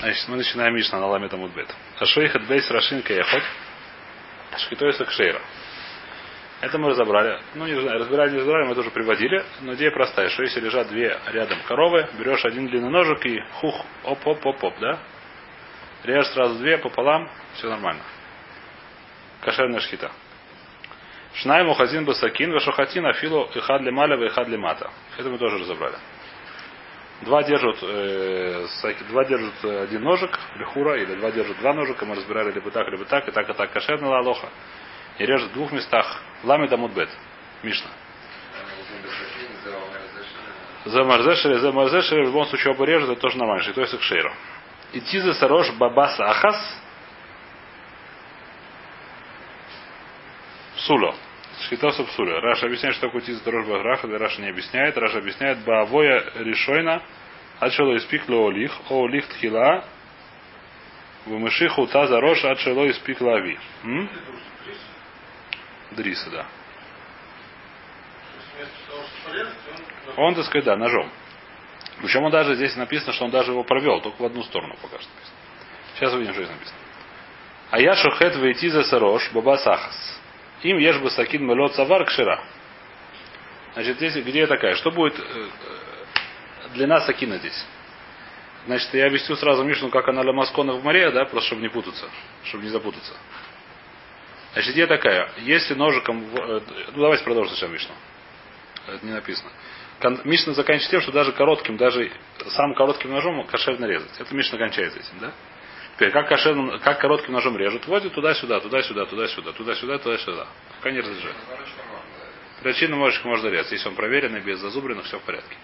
Значит, мы начинаем Мишна на ламета мудбет. Ашейхат бейс рашинка ехот. Шкитоиса кшейра. Это мы разобрали. Ну, не знаю, разбирали, не разбирали, мы тоже приводили. Но идея простая, что если лежат две рядом коровы, берешь один длинный ножик и хух, оп-оп-оп-оп, да? Режешь сразу две пополам, все нормально. Кошерная шхита. Шнай мухазин басакин, вашохатин афилу и хад маля, и хад мата. Это мы тоже разобрали. Два держат, э, два держат один ножик, лихура, или два держат два ножика, мы разбирали либо так, либо так, и так, и так, кошерный лалоха. И режет в двух местах. Ламида мудбет. Мишна. За марзешери, за марзешери, в любом случае оба режут, это тоже нормально, то есть к шейру. И тизы сарош бабаса ахас, Суло. Шхитоса псуля. Раша объясняет, что такое тиза дорож баграха, да Раша не объясняет. Раша объясняет баавоя решойна, отшело испик лоолих, оолих тхила, вымышиху та зарош, отшело испик лави. Дриса, да. Он, так сказать, да, ножом. Причем он даже здесь написано, что он даже его провел, только в одну сторону пока что написано. Сейчас увидим, что здесь написано. А я шухет вейти за сарош, баба сахас. Им ешь бы сакин мелот савар кшира. Значит, здесь где такая? Что будет длина сакина здесь? Значит, я объясню сразу Мишну, как она ламаскона в море, да, просто чтобы не путаться, чтобы не запутаться. Значит, идея такая. Если ножиком... Э, ну, давайте продолжим сначала Мишну. Это не написано. Мишна заканчивает тем, что даже коротким, даже самым коротким ножом кошерно резать. Это Мишна кончается этим, да? Теперь, как, кошерным, как коротким ножом режут, водят туда-сюда, туда-сюда, туда-сюда, туда-сюда, туда-сюда. Пока не разрежают. Перочинным ножичком можно резать. Если он проверенный, без зазубренных, все в порядке.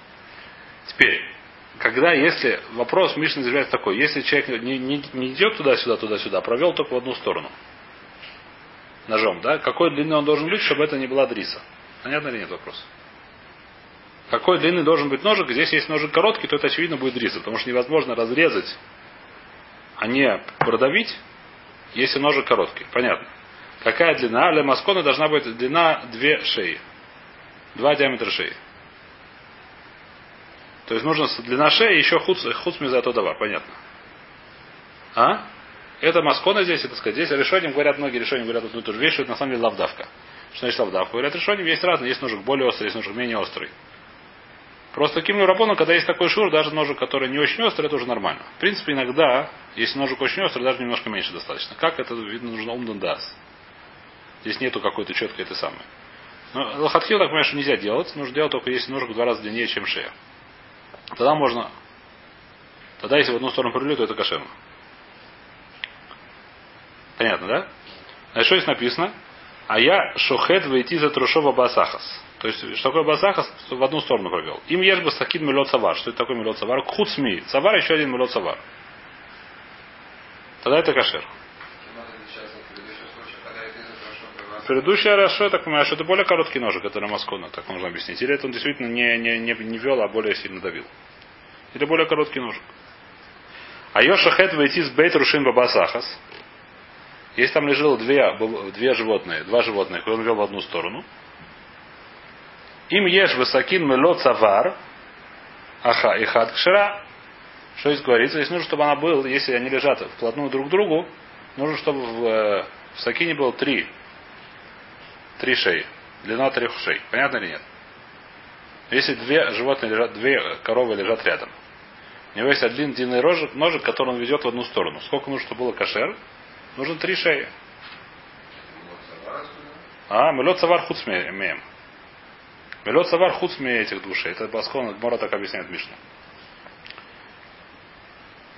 Теперь, когда, если вопрос Мишны заявляется такой, если человек не, не, не идет туда-сюда, туда-сюда, а провел только в одну сторону ножом, да, какой длины он должен быть, чтобы это не была дриса? Понятно или нет вопрос? Какой длины должен быть ножик? Здесь есть ножик короткий, то это очевидно будет дриса, потому что невозможно разрезать а не продавить, если ножик короткий. Понятно. Какая длина? Для маскона должна быть длина две шеи. Два диаметра шеи. То есть нужно длина шеи еще худ, худ мезато дава. Понятно. А? Это маскона здесь, это сказать. Здесь решением говорят, многие решения говорят одну и ту же вещь, это на самом деле лавдавка. Что значит лавдавка? Говорят, решением есть разные. Есть ножик более острый, есть ножик менее острый. Просто таким рабону, когда есть такой шур, даже ножик, который не очень острый, это уже нормально. В принципе, иногда, если ножик очень острый, даже немножко меньше достаточно. Как это, видно, нужно умдан дас. Здесь нету какой-то четкой этой самой. Но лохатхил, так понимаешь, нельзя делать. Нужно делать только если ножик в два раза длиннее, чем шея. Тогда можно... Тогда, если в одну сторону прилет, то это кошерно. Понятно, да? А что здесь написано? А я шохет войти за трушова басахас. То есть, что такое базаха, в одну сторону провел. Им ешь бы сакид мелот савар. Что это такое мелот савар? Куцми. Савар еще один мелот савар. Тогда это кашер. Предыдущий Рашо, я так понимаю, что это более короткий ножик, который Маскона, так можно объяснить. Или это он действительно не, не, не, не вел, а более сильно давил. Или более короткий ножик. А Йошахет войти с бейт рушин бабасахас. Если там лежало две, две животные, два животных, и он вел в одну сторону, им ешь высокин мело цавар, аха и хат кшира. Что здесь говорится? Здесь нужно, чтобы она была, если они лежат вплотную друг к другу, нужно, чтобы в, э, в сакине было три, три шеи. Длина трех шеи. Понятно или нет? Если две животные лежат, две коровы лежат рядом. У него есть один длинный ножик, ножик, который он ведет в одну сторону. Сколько нужно, чтобы было кашер? Нужно три шеи. А, мелот савар хуцмеем. Мелот савар хуцми этих душей. Это Баскон, Мора так объясняет Мишну.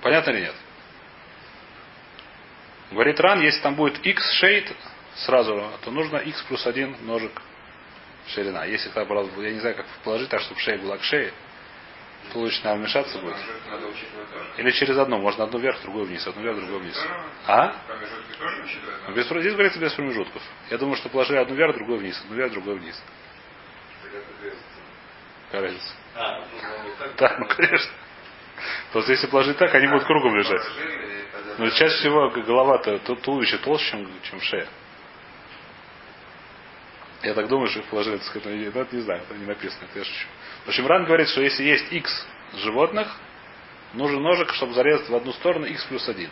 Понятно или нет? Говорит Ран, если там будет x шейт сразу, то нужно x плюс один ножик ширина. Если так, я не знаю, как положить так, чтобы шея была к шее, то лучше, наверное, вмешаться будет. Или через одно. Можно одну вверх, другую вниз, одну вверх, другую вниз. А? Без, здесь говорится без промежутков. Я думаю, что положили одну вверх, другую вниз, одну вверх, другую вниз. Какая? А, да, ну конечно. Просто если положить так, они будут кругом лежать. Но чаще всего голова-то туловище толще, чем, чем шея. Я так думаю, что их положили, так сказать, ну, это не знаю, это не написано, это я шучу. В общем, Ран говорит, что если есть X животных, Нужен ножик, чтобы зарезать в одну сторону x плюс 1.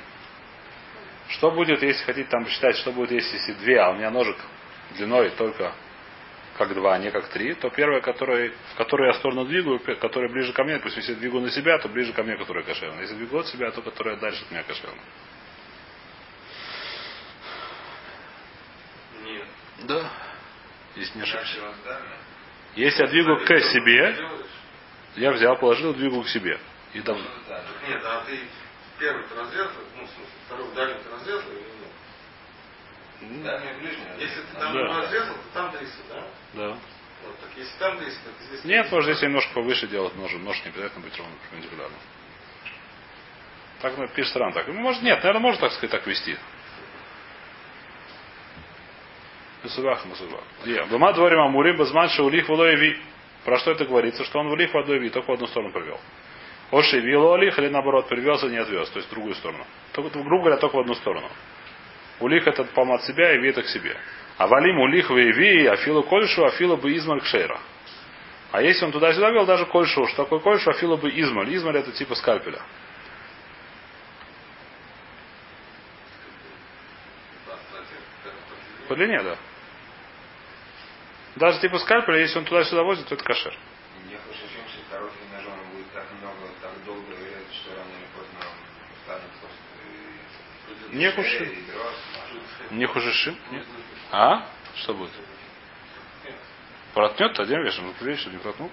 Что будет, если хотите там посчитать, что будет, если, если две, а у меня ножик длиной только как два, а не как три, то первая, которая, в которую я сторону двигаю, которая ближе ко мне, пусть если я двигаю на себя, то ближе ко мне, которая кошерная. Если двигаю от себя, то которая дальше от меня кошерная. Нет. Да. Если не раздали. Если я двигаю к себе, я взял, положил, двигаю к себе. И там, Да. Нет, а ты первый ты разрезал, ну, в смысле, второй дальний ты разрезал или нет? Ближний. Если ты там Да. разрезал, то там 300, да? да. Вот, так если там 300, так здесь Нет, 300. можно здесь немножко повыше делать нож. Нож не обязательно быть ровно перпендикулярно. Так ну, пишет ран так. Ну, может, нет, наверное, можно, так сказать, так вести. Мусубах. Я. Бама дворим амурим базман шаулих вулоеви. Про что это говорится? Что он в одну ви, только в одну сторону привел. Оши вило олих или наоборот привелся не отвез, то есть в другую сторону. Только, грубо говоря, только в одну сторону. Улих это пом от себя и ви это к себе. А валим улих в ви, афилу кольшу, афилу бы измаль кшейра. А если он туда-сюда вел, даже кольшу, что такое кольшу, афилу бы измаль. Измаль это типа скальпеля. По длине, да. Даже типа скальпеля, если он туда-сюда возит, то это кошер. Я хочу что коротким ножом будет так много, так долго резать, что рано или поздно станет просто Не хуже. Не хуже шим? Нет. А? Что будет? Протнет, то один вешаем. Ну, что не протнул.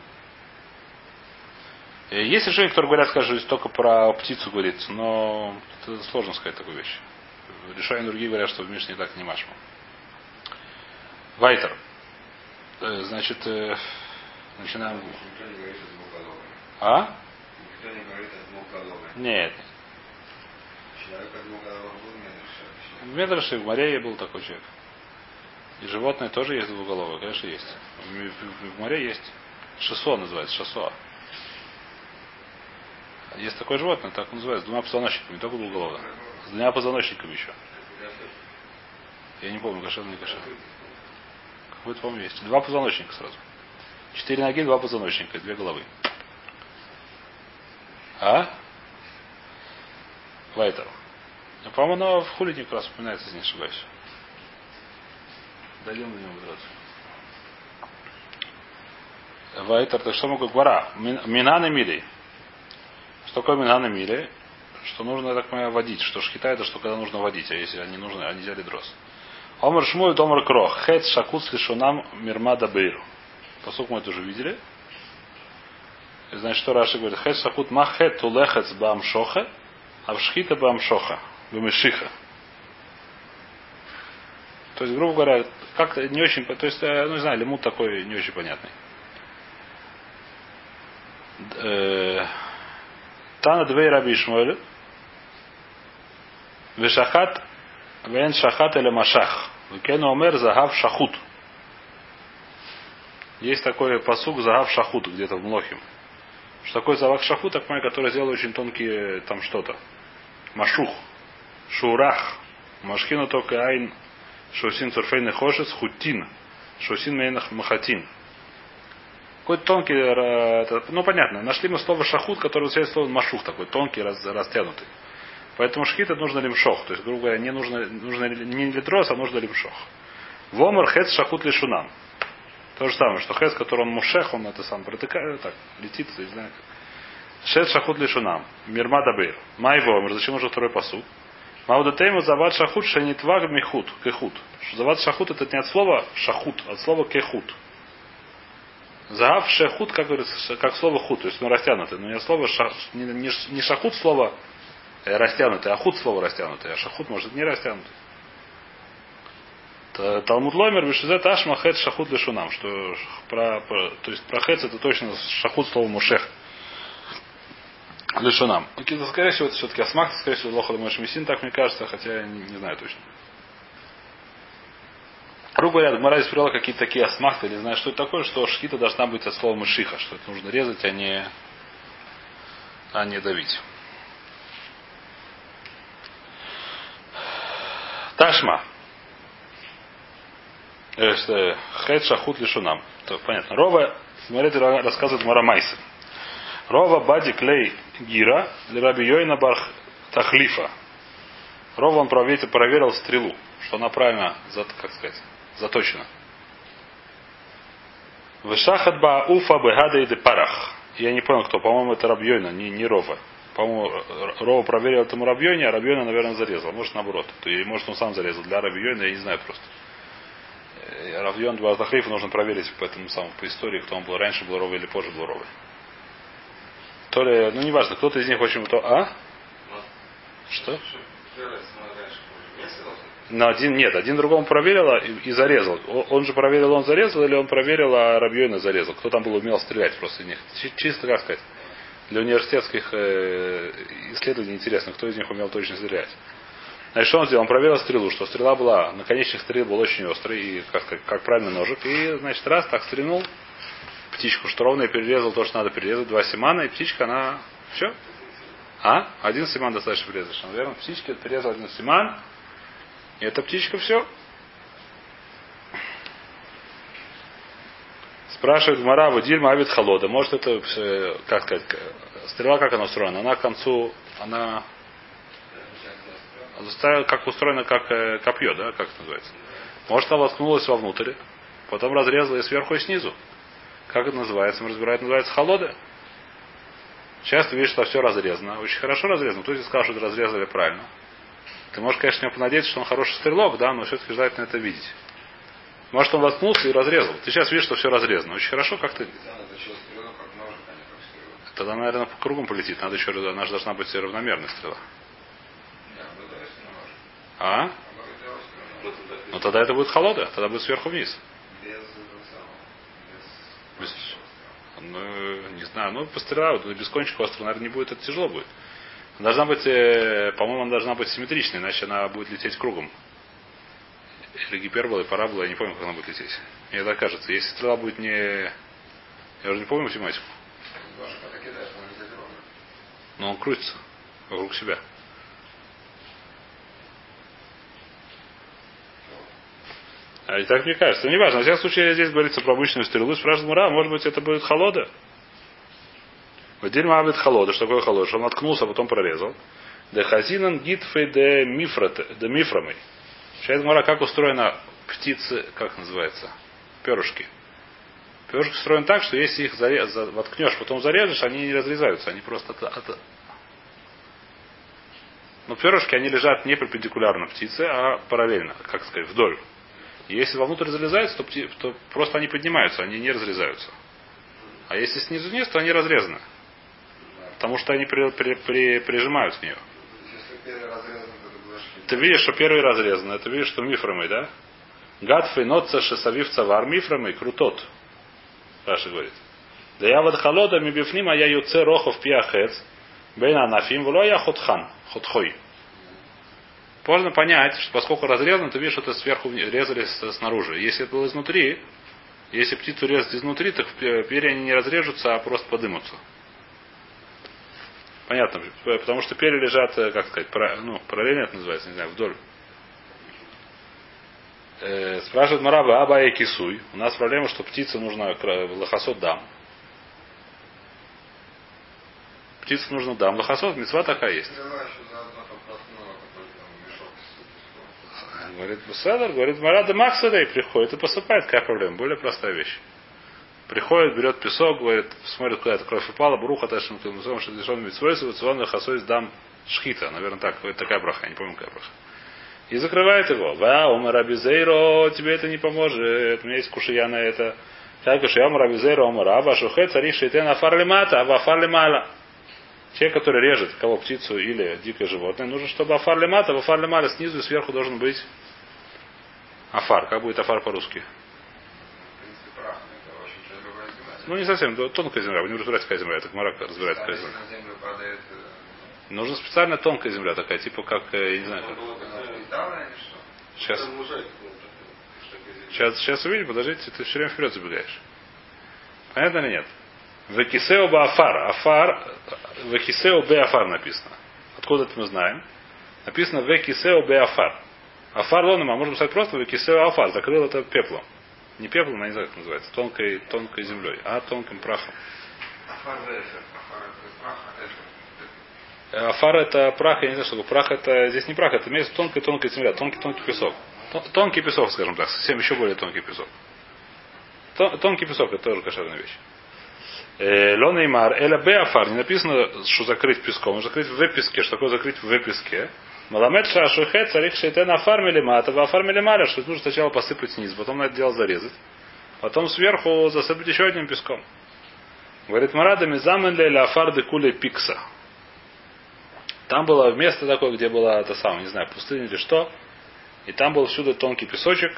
Э, Есть решения, которые говорят, скажу, только про птицу говорится, но это сложно сказать такую вещь. Решения другие говорят, что в Мишне так не машем. Вайтер. Э, Значит, э, начинаем. Никто не говорит о двухголовой. А? Никто не говорит о. Нет. Человек о двухголовых был медрше. В море был такой человек. И животное тоже есть двуголовое, конечно, есть. В, море есть. Шосо называется, шосо. Есть такое животное, так называется, с двумя позвоночниками, не только двуголовое. С двумя позвоночниками еще. Я не помню, кошер или не кошер. Какой-то, по-моему. Два позвоночника сразу. Четыре ноги, два позвоночника, две головы. А? Вайтер. Ну, По-моему, оно в хулине как раз упоминается, если не ошибаюсь. Дойдем до него сразу. Вайтер, так что могу гвара? Минаны мили. Что такое минаны мили? Что нужно, так понимаю, водить. Что шхита это, что когда нужно водить, а если они нужны, они взяли дрос. Омар шмуй, домар крох. Хет шакут слишунам мирмада бейру. Посук мы это уже видели. Значит, что Раши говорит? Хет шакут махет тулехец бам шоха, а в шхита бам шоха. Бамешиха. То есть, грубо говоря, как-то не очень, то есть, э, ну не знаю, лимут такой не очень понятный. Э, Тана двей раби Ишмуэль. Вешахат вен шахат или машах. Векену омер загав шахут. Есть такой посуг загав шахут где-то в Млохим. Что такое завах шахут, так понимаю, который сделал очень тонкие там что-то. Машух. Шурах. Машкину только айн. Шосин цурфейны хошец хутин. Шосин мейнах махатин. Какой-то тонкий, э, ну понятно, нашли мы слово шахут, которое означает слово машух, такой тонкий, раз, растянутый. Поэтому шхит это нужно лимшох. То есть, грубо говоря, не нужно, нужно не литрос, а нужно лимшох. Вомер хец шахут лишунам. То же самое, что хец, который он мушех, он это сам протыкает, так, летит, не знаю. Шет шахут лишунам. Мирма дабыр. Май вомер. Зачем уже второй посуд? Маудатейму зават шахут шенитваг михут. Кехут. Зават шахут это не от слова шахут, а от слова кехут. Загав шехут, как говорится, как слово хут, то есть ну растянутый. Но не слово ша, не, не, шахут слово растянутый, а худ слово растянутый, а шахут может не растянутый. Та- Талмуд Ломер Бешизет Ашма Хет Шахут Лешунам, что про, про- то есть про Хет это точно шахут слово Мушех. Лешунам. Ну, скорее всего, это все-таки Асмах, скорее всего, Лоха Мишмисин, так мне кажется, хотя я не, не знаю точно. Грубо говоря, Гмара здесь привела какие-то такие асмахты, или знаю, что это такое, что шхита должна быть от слова мышиха, что это нужно резать, а не, а не давить. Ташма. Э, что, Хет шахут лишунам. Понятно. Рова, смотрите, рассказывает Марамайса. Рова Бади Клей Гира для Раби Йойна Барх Тахлифа. Рова он проверил, проверил стрелу, что она правильно, как сказать, заточена. Вышахат ба уфа бегада и парах. Я не понял, кто. По-моему, это Рабьойна, не, не Рова. По-моему, Рова проверил этому Рабьойне, а Рабьойна, наверное, зарезал. Может, наоборот. То, или, может, он сам зарезал. Для Рабьойна я не знаю просто. Э, Равьон Бартахлифа нужно проверить по этому самому, по истории, кто он был раньше, был Рова или позже был Рова. То ли, ну, неважно, кто-то из них очень... То, а? Что? Но один нет, один другому проверил и, и зарезал. Он же проверил, он зарезал, или он проверил, а Рабьойна зарезал. Кто там был умел стрелять просто из них. Чи- Чисто, как сказать, для университетских э, исследований интересно, кто из них умел точно стрелять. Значит, что он сделал? Он проверил стрелу, что стрела была, наконечник стрелы был очень острый, и как, сказать, как правильно ножик. И, значит, раз так стрельнул птичку, что ровно и перерезал то, что надо перерезать, два семана, и птичка, она, все. А? Один семан достаточно перерезать, наверное. Птичке перерезал один семан, и эта птичка все. Спрашивает Марава Дильма Авид Холода. Может это, э, как сказать, стрела как она устроена? Она к концу, она как устроена, как э, копье, да, как это называется. Может она воткнулась вовнутрь, потом разрезала и сверху, и снизу. Как это называется? Мы разбираем, называется холода. Часто видишь, что все разрезано. Очень хорошо разрезано. Кто тебе сказал, что это разрезали правильно? Ты можешь, конечно, не понадеяться, что он хороший стрелок, да, но все-таки желательно это видеть. Может, он воткнулся и разрезал. Ты сейчас видишь, что все разрезано. Очень хорошо, как ты. А. Тогда, наверное, по кругом полетит. Надо еще, она же должна быть равномерная стрела. Нож. А? Нож. Ну тогда это будет холода, тогда будет сверху вниз. Без этого самого. Без... Без- Ну, не знаю, ну пострела, вот без кончика острова, наверное, не будет, это тяжело будет. Должна быть, э, по-моему, она должна быть симметричной, иначе она будет лететь кругом. Или гипербола, и парабола, я не помню, как она будет лететь. Мне так кажется. Если стрела будет не... Я уже не помню математику. Но он крутится вокруг себя. А и так мне кажется. Ну, неважно. Во всяком случае, здесь говорится про обычную стрелу. Спрашивает Мура, может быть, это будет холода? Вадиль Мавит холода. Что такое холода? Что он наткнулся, а потом прорезал. Де хазинан гитфей де мифрамой. Сейчас Мура, как устроена птицы, как называется? Перышки. Перышки устроены так, что если их зарез, за- воткнешь, потом зарежешь, они не разрезаются. Они просто от, от- но перышки, они лежат не перпендикулярно птице, а параллельно, как сказать, вдоль. Если вовнутрь залезаются, то, пти- то просто они поднимаются, они не разрезаются. А если снизу вниз, то они разрезаны. Потому что они при- при- при- прижимают к нее. Если ты Ты видишь, что первый разрезан, это видишь, что мифрамой, да? Гатфей ноца шесавив цавар мифрамой крутот. Раша говорит. Да я вот холода мибифним, а я юце рохов пиахец. Бейн анафим, вло я хотхан, хотхой. Можно понять, что поскольку разрезано, ты видишь, что это сверху резали снаружи. Если это было изнутри, если птицу резать изнутри, так пе- перья не разрежутся, а просто подымутся. Понятно, потому что перья лежат, э, как сказать, пара- ну, параллельно это называется, не знаю, вдоль. Э, спрашивает Мараба Аба и Кисуй. У нас проблема, что птице нужно кра- лохосот дам. Птице нужно дам. Лохосот, мецва такая есть. Песком. Говорит, Буседер, говорит, Марада Максадей приходит и посыпает. Какая проблема? Более простая вещь. Приходит, берет песок, говорит, смотрит, куда эта кровь упала, бруха, ташим, что дешон митсвойсу, цвон хасойс дам шхита. Наверное, так. Это такая браха, я не помню, какая браха. И закрывает его. Ва, ума рабизейро, тебе это не поможет. У меня есть кушия на это. Так уж я рабизейро, ума раба, шухе, царих шейтен афар лимата, а афар лимала. Человек, который режет кого птицу или дикое животное, нужно, чтобы афар лимата, а афар лимала снизу и сверху должен быть афар. Как будет афар по-русски? В принципе, прах. Это очень другая земля. Ну, не совсем, тонкая земля. Вы не разбираете, какая земля. Это Марак разбирает, какая земля. э, Нужна специально тонкая земля такая, типа как, э, я не знаю, как. Сейчас, сейчас, сейчас увидим, подождите, ты все время вперед забегаешь. Понятно или нет? Векисео баафар. Афар, векисео бе афар написано. Откуда это мы знаем? Написано векисео бе афар. Афар лоном, а можно писать просто векисео афар. Закрыл это пеплом. Не пеплом, а не знаю, как называется. Тонкой, тонкой землей, а тонким прахом. Афар. Э, это прах, я не знаю, что такое. Прах это здесь не прах, это имеется тонкая-тонкая земля, тонкий-тонкий песок. Тон- Тонкий песок, скажем так, совсем еще более тонкий песок. Тон- Тонкий песок это тоже кошерная вещь. Э, Лона и Мар, Эля Б Афар, не написано, что закрыть песком, нужно закрыть в песке. Что такое закрыть в песке? Маламет шашухе царих шейтен оформили мата, вы оформили маля, что нужно сначала посыпать снизу, потом на это дело зарезать, потом сверху засыпать еще одним песком. Говорит Марада Мизамен ле афар де куле пикса. Там было место такое, где была это самое, не знаю, пустыня или что. И там был всюду тонкий песочек.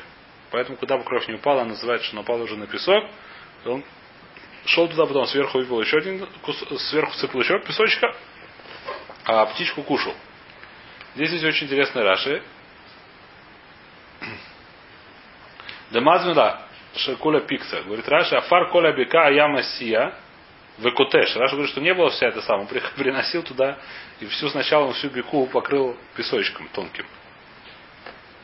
Поэтому, куда бы кровь не упала, называется, что она упала уже на песок. И он шел туда, потом сверху выпал еще один кус, сверху сыпал еще песочка, а птичку кушал. Здесь есть очень интересный Раши. Демазмила Шекуля Пикса. Говорит Раши, Афар Коля Бека Аяма Сия Векутеш. Раши говорит, что не было вся это самое. Он при- приносил туда и всю сначала всю беку покрыл песочком тонким.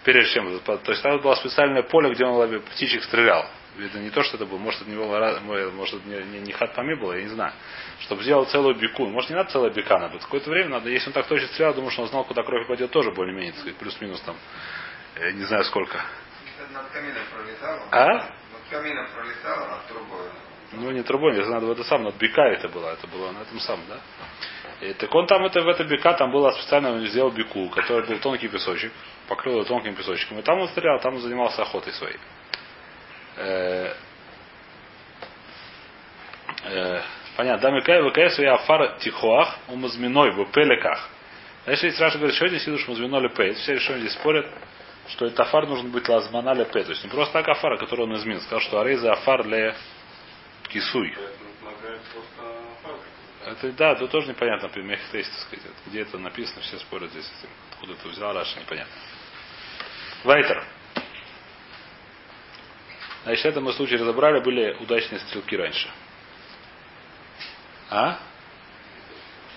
Прежде чем. То есть там было специальное поле, где он птичек стрелял. Видно, не то, что это было, может, это не было, ра- может, это не, не, не хатпами было, я не знаю. Чтобы сделать целую беку. Может, не надо целая бека, надо. Какое-то время надо. Если он так точно стрелял, думаю, что он знал, куда кровь пойдет, тоже более-менее, плюс-минус там, э, не знаю сколько. Это над камином пролетало. А? Над камином пролетало, над трубой. Ну, не трубой, это надо в это сам, над бека это было, это было на этом самом, да? И, так он там, это, в этой бека, там было специально, он сделал беку, который был тонкий песочек, покрыл его тонким песочком, и там он стрелял, там он занимался охотой своей. Э, э, понятно, да, Микай, ВКС, я афар тихоах, умазминой, в пелеках. Дальше есть Раша говорит, что здесь идут мазмино лепе. Все решения здесь спорят, что это афар нужно быть лазмана лепе. То есть не просто так афара, который он изменил. Сказал, что арейза афар ле кисуй. Это, да, это тоже непонятно, при Мехтейс, так сказать. Где это написано, все спорят здесь. с этим. Откуда это взял Раша, непонятно. Вайтер. Значит, это мы случай разобрали, были удачные стрелки раньше. А?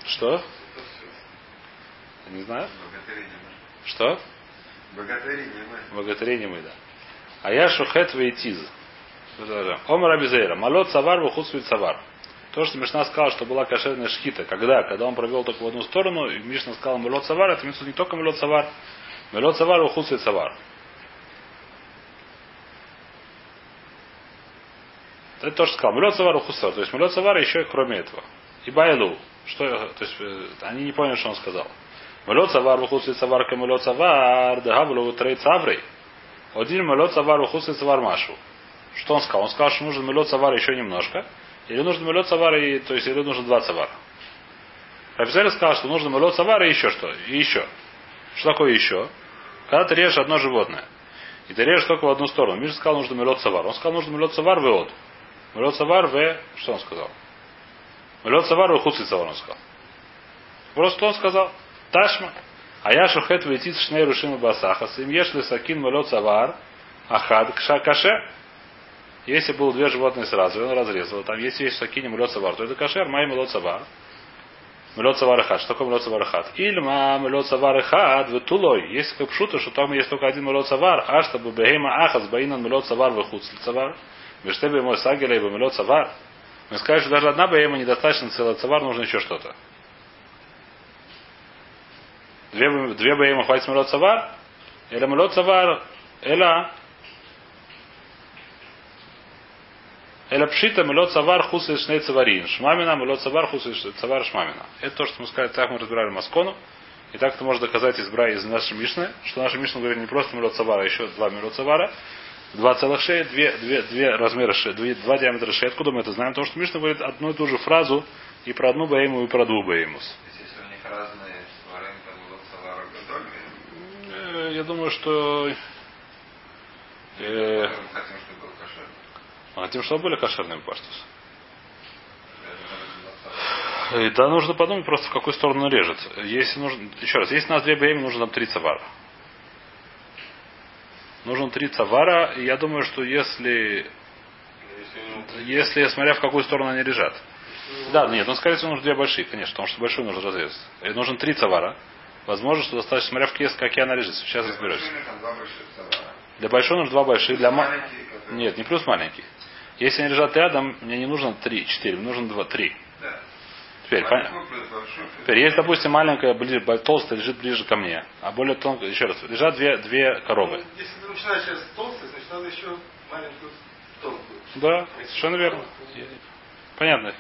Что? Не знаю. Богатыри. Что? Богатыри не мы. Богатырей не мы, да. А я шухет вейтиз. Омар Абизейра. Малот савар вухуцвит савар. То, что Мишна сказала, что была кошерная шхита. Когда? Когда он провел только в одну сторону, и Мишна сказал Мелот савар, это имеется не только Мелот савар. Мелот савар вухуцвит савар. Это то, что сказал. Мелот савар. То есть Мелот савар еще и кроме этого. И байлу. Что, то есть, э, они не поняли, что он сказал. Мелот савар вухуцвит савар камелот савар, дагавлу трей цаврей. Один мелот савар ухусит савар машу. Что он сказал? Он сказал, что нужен мелот савар еще немножко. Или нужен мелот савар, и, то есть или нужно два савара. Рабизель сказал, что нужно мелот савар и еще что. И еще. Что такое еще? Когда ты режешь одно животное, и ты режешь только в одну сторону. Миша сказал, нужно мелот савар. Он сказал, нужно мелот савар в от. Мелот савар в... Что он сказал? Мелот савар в хуцит савар он сказал. Просто он сказал. Ташма. А я шухет вейтит шней рушим басахас. Им ешли сакин мелот савар. Ахад каше. Если было две животные сразу, он разрезал, там если есть сакин мелот савар, то это кашер, май мелот савар. Мелот савар хат. Что такое мелот савар хат? Ильма мелот савар хат в тулой. Есть как пшута, что там есть только один мелот савар, а чтобы бегема ахас баинан мелот савар в худ савар. Вештебе мой сагелей в мелот савар. Мы скажем, что даже одна бегема недостаточно, целый савар нужно еще что-то. Две, две бейма хватит мелот савар? Или мелот савар? Эла Эля пшита мелот савар хусы шней цаварин. Шмамина мелот савар хусы цавар шмамина. Это то, что мы сказали, так мы разбирали Маскону. И так это можно доказать из из нашей Мишны, что наша Мишна говорит не просто мелот савара, а еще два мелот савара. Два целых шеи, две, две, две размера шеи, две, два диаметра шеи. Откуда мы это знаем? Потому что Мишна говорит одну и ту же фразу и про одну бейму, и про у савара гадоль, Э, Я думаю, что э, мы хотим, чтобы были кошерными паштус. Э, Да, нужно подумать просто, в какую сторону режет. Если нужно, еще раз, если на две беймы, нужно там три цавара. Нужно три цавара, и я думаю, что если, Если смотря в какую сторону они лежат. Да, нет, ну, скорее всего, нужно две большие, конечно, потому что большой нужно разрезать. И нужен три цавара. Возможно, что достаточно, смотря в кес, какие она лежит. Сейчас разберусь. Большими, там два больших савара. Для большой нужно два больших, для ма... Нет, не плюс маленький. Если они лежат рядом, мне не нужно три, четыре, мне нужно два, три. Теперь, плюс- Теперь, если, допустим, маленькая, ближе, толстая лежит ближе ко мне, а более тонкая, еще раз, лежат две, две коровы. Ну, Если ты начинаешь сейчас толстый, значит надо еще маленькую тонкую. Да, совершенно верно. Понятно.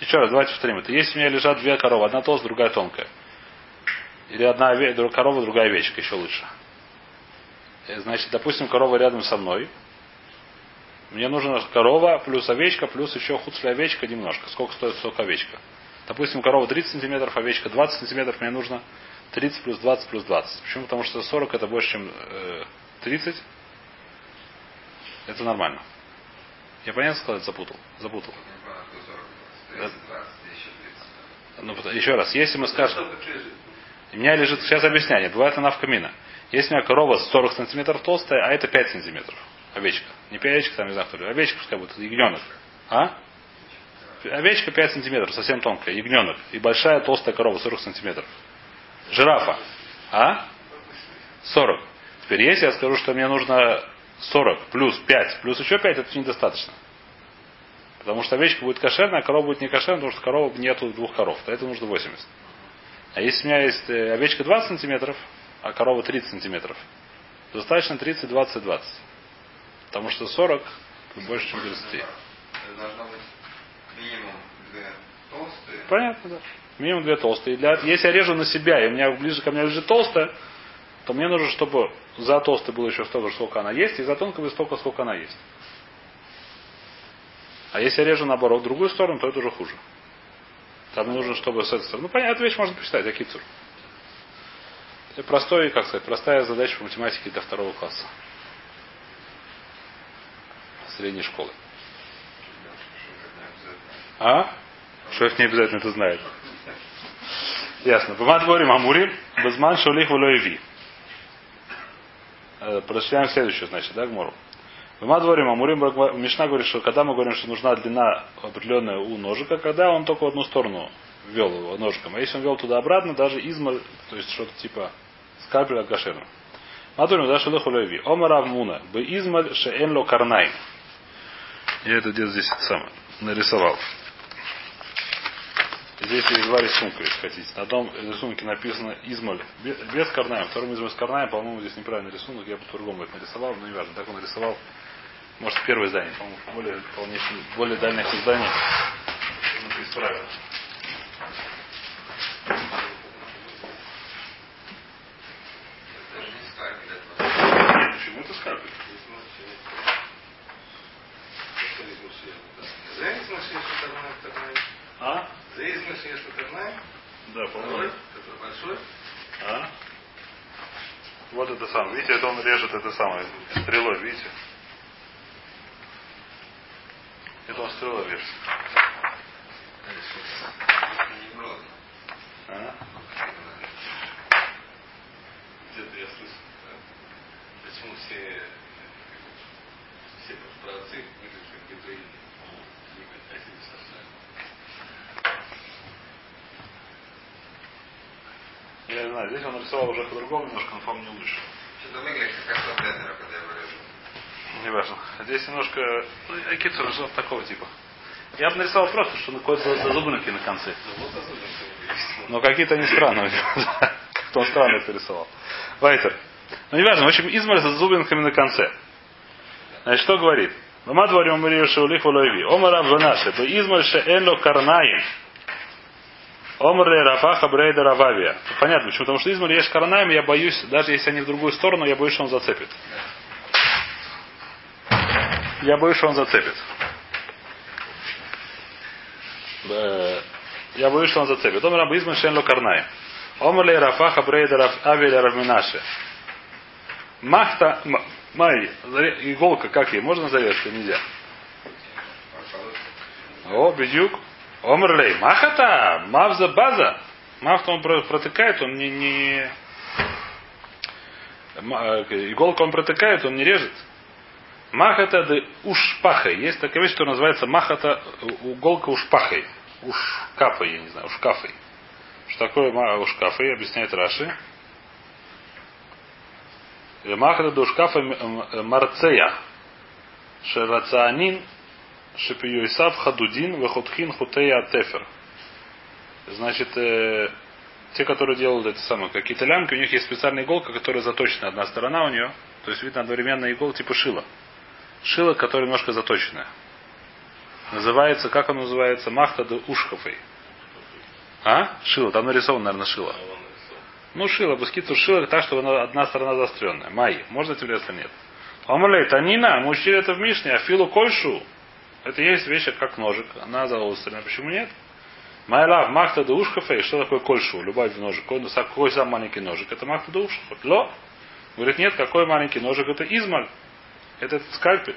Еще раз, давайте повторим это. Если у меня лежат две коровы, одна толстая, другая тонкая. Или одна ове- корова, другая овечка, еще лучше. Э, Значит, допустим, корова рядом со мной. Мне нужна корова плюс овечка, плюс еще худшая овечка немножко. Сколько стоит столько овечка? Допустим, корова 30 сантиметров, овечка 20 сантиметров, мне нужно 30 плюс 20 плюс 20. Почему? Потому что 40 это больше, чем э, 30. Это нормально. Я понятно сказал, запутал? Запутал. Не понял, что 40, 30, 20, еще 30. Ну, еще раз, если мы скажем, тут лежит? у меня лежит, сейчас объяснение, бывает она в камина. Если у меня корова 40 сантиметров толстая, а это 5 сантиметров. Овечка. Не пять овечка, там не знаю, кто ли. Овечка пускай будет, ягненок. А? Овечка 5 сантиметров, совсем тонкая, ягненок. И большая толстая корова 40 сантиметров. Жирафа. А? 40. Теперь если я скажу, что мне нужно 40 плюс 5, плюс еще 5, это недостаточно. Потому что овечка будет кошерная, а корова будет не кошерная, потому что корова нету двух коров. То это нужно 80. А если у меня есть э, овечка 20 сантиметров, а корова 30 сантиметров, то достаточно 30, 20, 20. Потому что 40 больше, чем 30. Это должно быть минимум две толстые. Понятно, да. Минимум две толстые. Для, если я режу на себя, и у меня ближе ко мне лежит толстая, то мне нужно, чтобы за толстой было еще столько, сколько она есть, и за тонкой было столько, сколько она есть. А если я режу наоборот в другую сторону, то это уже хуже. Там мне нужно, чтобы с этой стороны. Ну, понятно, эту вещь можно посчитать, акицур. Это простой, как сказать, простая задача по математике для второго класса. Средней школы. А? Шеф не обязательно это знает. Ясно. Бамадбори Мамури, Безман Шолих Вулоеви. Прочитаем следующее, значит, да, Гмору. Бамадбори Мамури, Мишна говорит, что когда мы говорим, что нужна длина определенная у ножика, когда он только в одну сторону ввел его ножиком. А если он вел туда-обратно, даже измар, то есть что-то типа скальпель от гашена. Мадурим, да, шелых улоеви. Омара Муна, бы измаль шеэн ло карнай. Я это где здесь самое нарисовал. Здесь есть два рисунка, если хотите. На одном рисунке написано Измаль бе- без Карная, втором Измаль с Карная, по-моему, здесь неправильный рисунок, я по-другому это нарисовал, но не важно, так он нарисовал. Может, первое здание, по-моему, более, полнейшее- более дальних он это исправил. Почему это скальпель? А? Завис машина, что карная. Да, Второй, который большой. А? Вот это самое. Видите, это он режет это самое стрелой, видите? Это он стрелой режет. А? Где-то я слышал, да, почему все, все праотцы выглядят как евреи. Любят такие совершенно. Я не знаю, здесь он нарисовал уже по-другому, немножко, но помню лучше. Что-то выглядит как Лендера, когда я его режу. Неважно. Здесь немножко, ну, Акицу рисовал такого типа. Я бы нарисовал просто, что на какой-то зазубринки на конце. Но какие-то они странные. Кто он странно это рисовал. Вайтер. Ну, неважно. В общем, измаль с зазубринками на конце. Значит, что говорит? Мама дворим Марию Шаулих Улоеви. Омар Абванаше. То измаль ше энло карнаим. Омар ле Рафаха Брейда Рававия. Понятно, почему? Потому что измаль есть карнаем, я боюсь, даже если они в другую сторону, я боюсь, что он зацепит. Я боюсь, что он зацепит. Э, Я боюсь, что он зацепит. Омар Абу Измаль Шен Ло Карнаем. Омар ле Рафаха Брейда Авеля Равминаше. Махта, май, иголка, как ей, можно зарезать нельзя? О, бедюк. Омрлей. Махата. Мавза база. Мавта он про- протыкает, он не, не... Э, Иголка он протыкает, он не режет. Махата де ушпахой. Есть такая вещь, которая называется махата у- иголка ушпахой. Ушкафой, я не знаю, ушкафой. Что такое ушкафой, объясняет Раши. Махата де ушкафой м- марцея. Шерацаанин Шипиюисав Хадудин Вехотхин Хутея Тефер. Значит, э, те, которые делают это самое, какие-то лямки, у них есть специальная иголка, которая заточена одна сторона у нее. То есть видно одновременно иголка типа шила. Шило, которое немножко заточенное. Называется, как оно называется? Махта де Ушхофей. А? Шило, там нарисовано, наверное, шило. Ну, шило, баскиту шило так, что она, одна сторона заостренная. Май. Можно тебе это нет? Омалей, танина, мы учили это в Мишне, а филу кольшу. Это есть вещь, как ножик. Она заострена. Почему нет? Майлав, махта да ушкафей. Что такое кольшу? Любовь в ножик. Какой, самый маленький ножик? Это махта да ушкафей. Ло. Говорит, нет, какой маленький ножик? Это измаль. Это скальпель.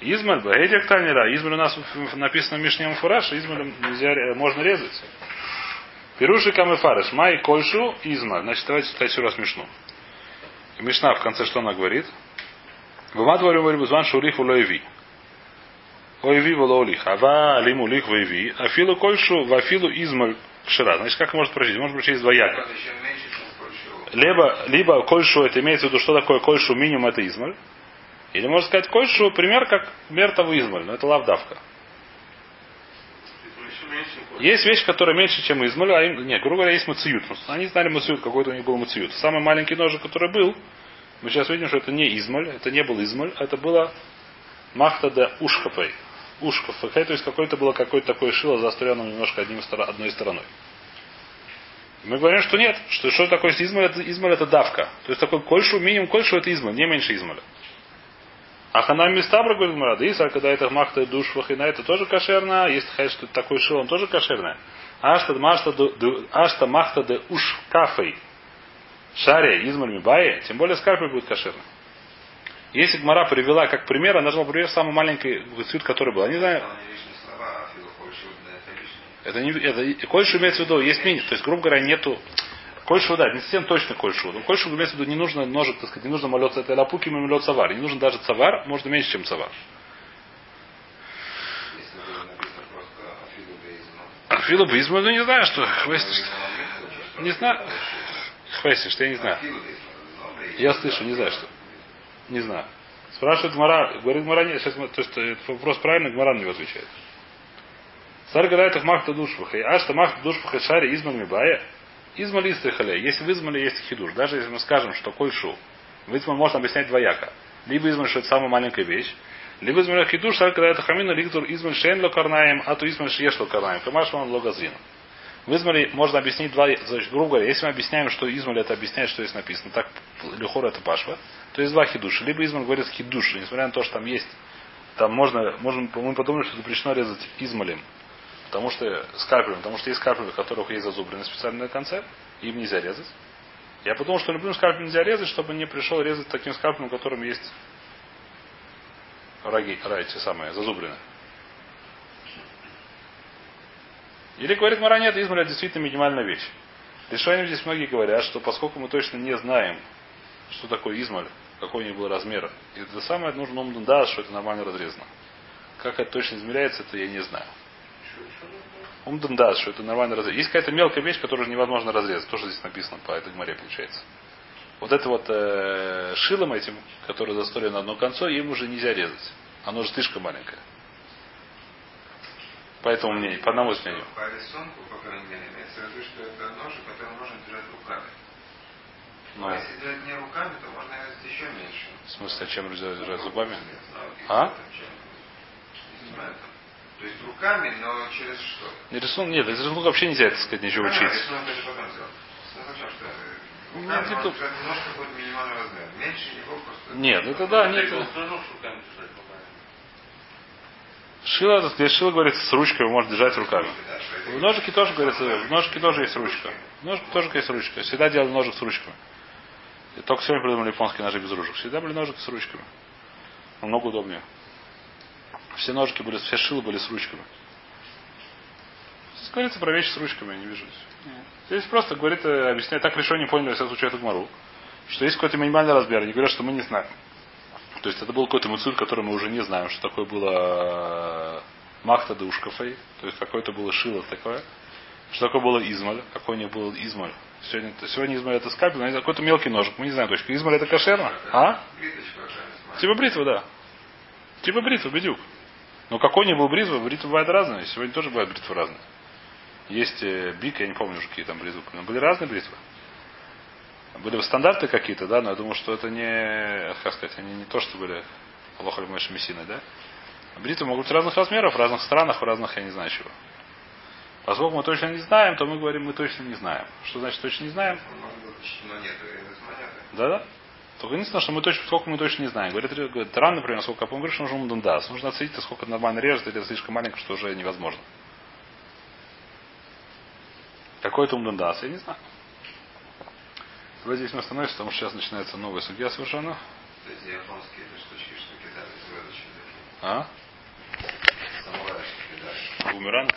Измаль, Бахедик Танера. Измаль у нас написано в Мишне Фураж. Измаль нельзя, можно резать. Пируши камефареш. Май кольшу измаль. Значит, давайте читать еще раз Мишну. Мишна в конце что она говорит? Вымат говорим, говорим, зван шурих улоеви. Ойви вололих. Ава алим улих воеви. Афилу кольшу вафилу измаль кшира. Значит, как может прочесть? Может прочесть двояко. Либо, либо кольшу, это имеется в виду, что такое кольшу минимум, это измаль. Или можно сказать кольшу, пример как мер того измаль, но это лавдавка. Есть вещь, которая меньше, чем измаль, а им, нет, грубо говоря, есть мациют. Они знали мациют, какой-то у них был мациют. Самый маленький ножик, который был, мы сейчас видим, что это не измаль, это не был измаль, это было махтада ушкапой. Ушкапой, то есть какое-то было какое-то такое шило, заостренное немножко одним, одной стороной. Мы говорим, что нет, что что такое измаль, это, измаль это давка. То есть такой кольшу, минимум кольшу это измаль, не меньше измаля. А ханам местабра, говорит Мурад, Исар, когда это махта душ вахина, это тоже кошерно. Если сказать, что такой шил, он тоже кошерное. Ашта, машта, ашта махта де уш кафей. Шария измаль мибае, тем более скальпель будет кошерным. Если Гмара привела как пример, она же пример самый маленький цвет, который был. Не знаю. Это не, это, кольшу имеется в виду, есть мини. То есть, грубо говоря, нету, Кольшу, да, не совсем точно кольшу. Но кольшу имеется в виду не нужно ножик, так сказать, не нужно молется это лапуки, мы молет цавар. Не нужен даже цавар, можно меньше, чем цавар. Афилу бейзма, ну не знаю, что. Хвестишь. Не знаю. Хвестишь, я не знаю. Я слышу, не знаю, что. Не знаю. Спрашивает Гмара, говорит Гмара, нет, сейчас, то есть этот вопрос правильно, Гмара на него отвечает. Царь гадает их махта душваха. А что махта душваха шари изман мибая? Измаль истрихале. Если в Измале есть хидуш, даже если мы скажем, что кольшу, в Измале можно объяснять двояко. Либо Измаль, что это самая маленькая вещь, либо Измаль хидуш, когда это хамина, лигтур Измаль шен локарнаем, а то Измаль шеш локарнаем. Камаш он логазин. В Измале можно объяснить два, значит, грубо говоря, если мы объясняем, что Измаль это объясняет, что здесь написано, так лихор это пашва, то есть два хидуша. Либо Измаль говорит хидуш, несмотря на то, что там есть, там можно, можно мы подумали, что запрещено резать Измалем, Потому что скальпелем, потому что есть скальпели, у которых есть зазубренный специальный конце, им нельзя резать. Я подумал, что любым скальпелем нельзя резать, чтобы не пришел резать таким скальпелем, у которым есть роги, эти самые, зазубрины. Или говорит Мара, нет, измарь действительно минимальная вещь. Решением здесь многие говорят, что поскольку мы точно не знаем, что такое измаль, какой у него был размер, и это самое нужно умным да, что это нормально разрезано. Как это точно измеряется, это я не знаю. Умдан да, что это нормально разрезать. Есть какая-то мелкая вещь, которую невозможно разрезать. Тоже здесь написано по этой море получается. Вот это вот э, шилом этим, который засторен на одно концо, им уже нельзя резать. Оно уже слишком маленькое. Поэтому мне, по одному мнению. По рисунку, по крайней мере, имеется в виду, что это нож, который можно держать руками. Но ну. если держать не руками, то можно резать еще меньше. В смысле, а чем держать зубами? А? То есть руками, но через что? Не рисунок, нет, из рисунка вообще нельзя, так сказать, ничего а, учить. Рисунок это потом сделать. Ну, руками ну, немножко будет минимальный размер. Меньше него просто... Нет, это да, нет. Шило, здесь шило говорится, с ручкой можно держать руками. В ножике тоже говорится, в ножике тоже есть ручка. В ножике тоже есть ручка. Всегда делали ножик с ручками. И только сегодня придумали японские ножи без ручек. Всегда были ножики с ручками. Намного удобнее. Все ножики были, все шилы были с ручками. Здесь говорится про вещи с ручками, я не вижу. Здесь просто говорит, э, объясняет, так решение не поняли, если случай Гмару, что есть какой-то минимальный размер. Они говорят, что мы не знаем. То есть это был какой-то муцуль, который мы уже не знаем, что такое было э, махта душкафей, то есть какое-то было шило такое. Что такое было измаль, какой не был измаль. Сегодня, сегодня измаль это скальпель, но какой-то мелкий ножик, мы не знаем точно. Измаль это кошерно? А? Типа бритва, да. Типа бритва, бедюк. Но какой ни был бритва, бритвы бывают разные. Сегодня тоже бывают бритвы разные. Есть э, бик, я не помню уже какие там бритвы. Но были разные бритвы. Были бы стандарты какие-то, да, но я думаю, что это не, как сказать, они не то, что были Аллаха Мэша Мессины, да? Бритвы могут быть разных размеров, в разных странах, в разных, я не знаю чего. Поскольку мы точно не знаем, то мы говорим, мы точно не знаем. Что значит точно не знаем? Понятно. Да-да. Только единственное, что мы точно, сколько мы точно не знаем. Говорит, говорит Таран, например, сколько я помню, говорит, что нужно мундас. Нужно оценить, сколько нормально режет, или слишком маленько, что уже невозможно. Какой это умдандас, я не знаю. Давайте здесь мы остановимся, потому что сейчас начинается новая судья совершенно. Эти японские эти штучки, что кидали, звездочки такие. А? Что кидали. Бумеранг?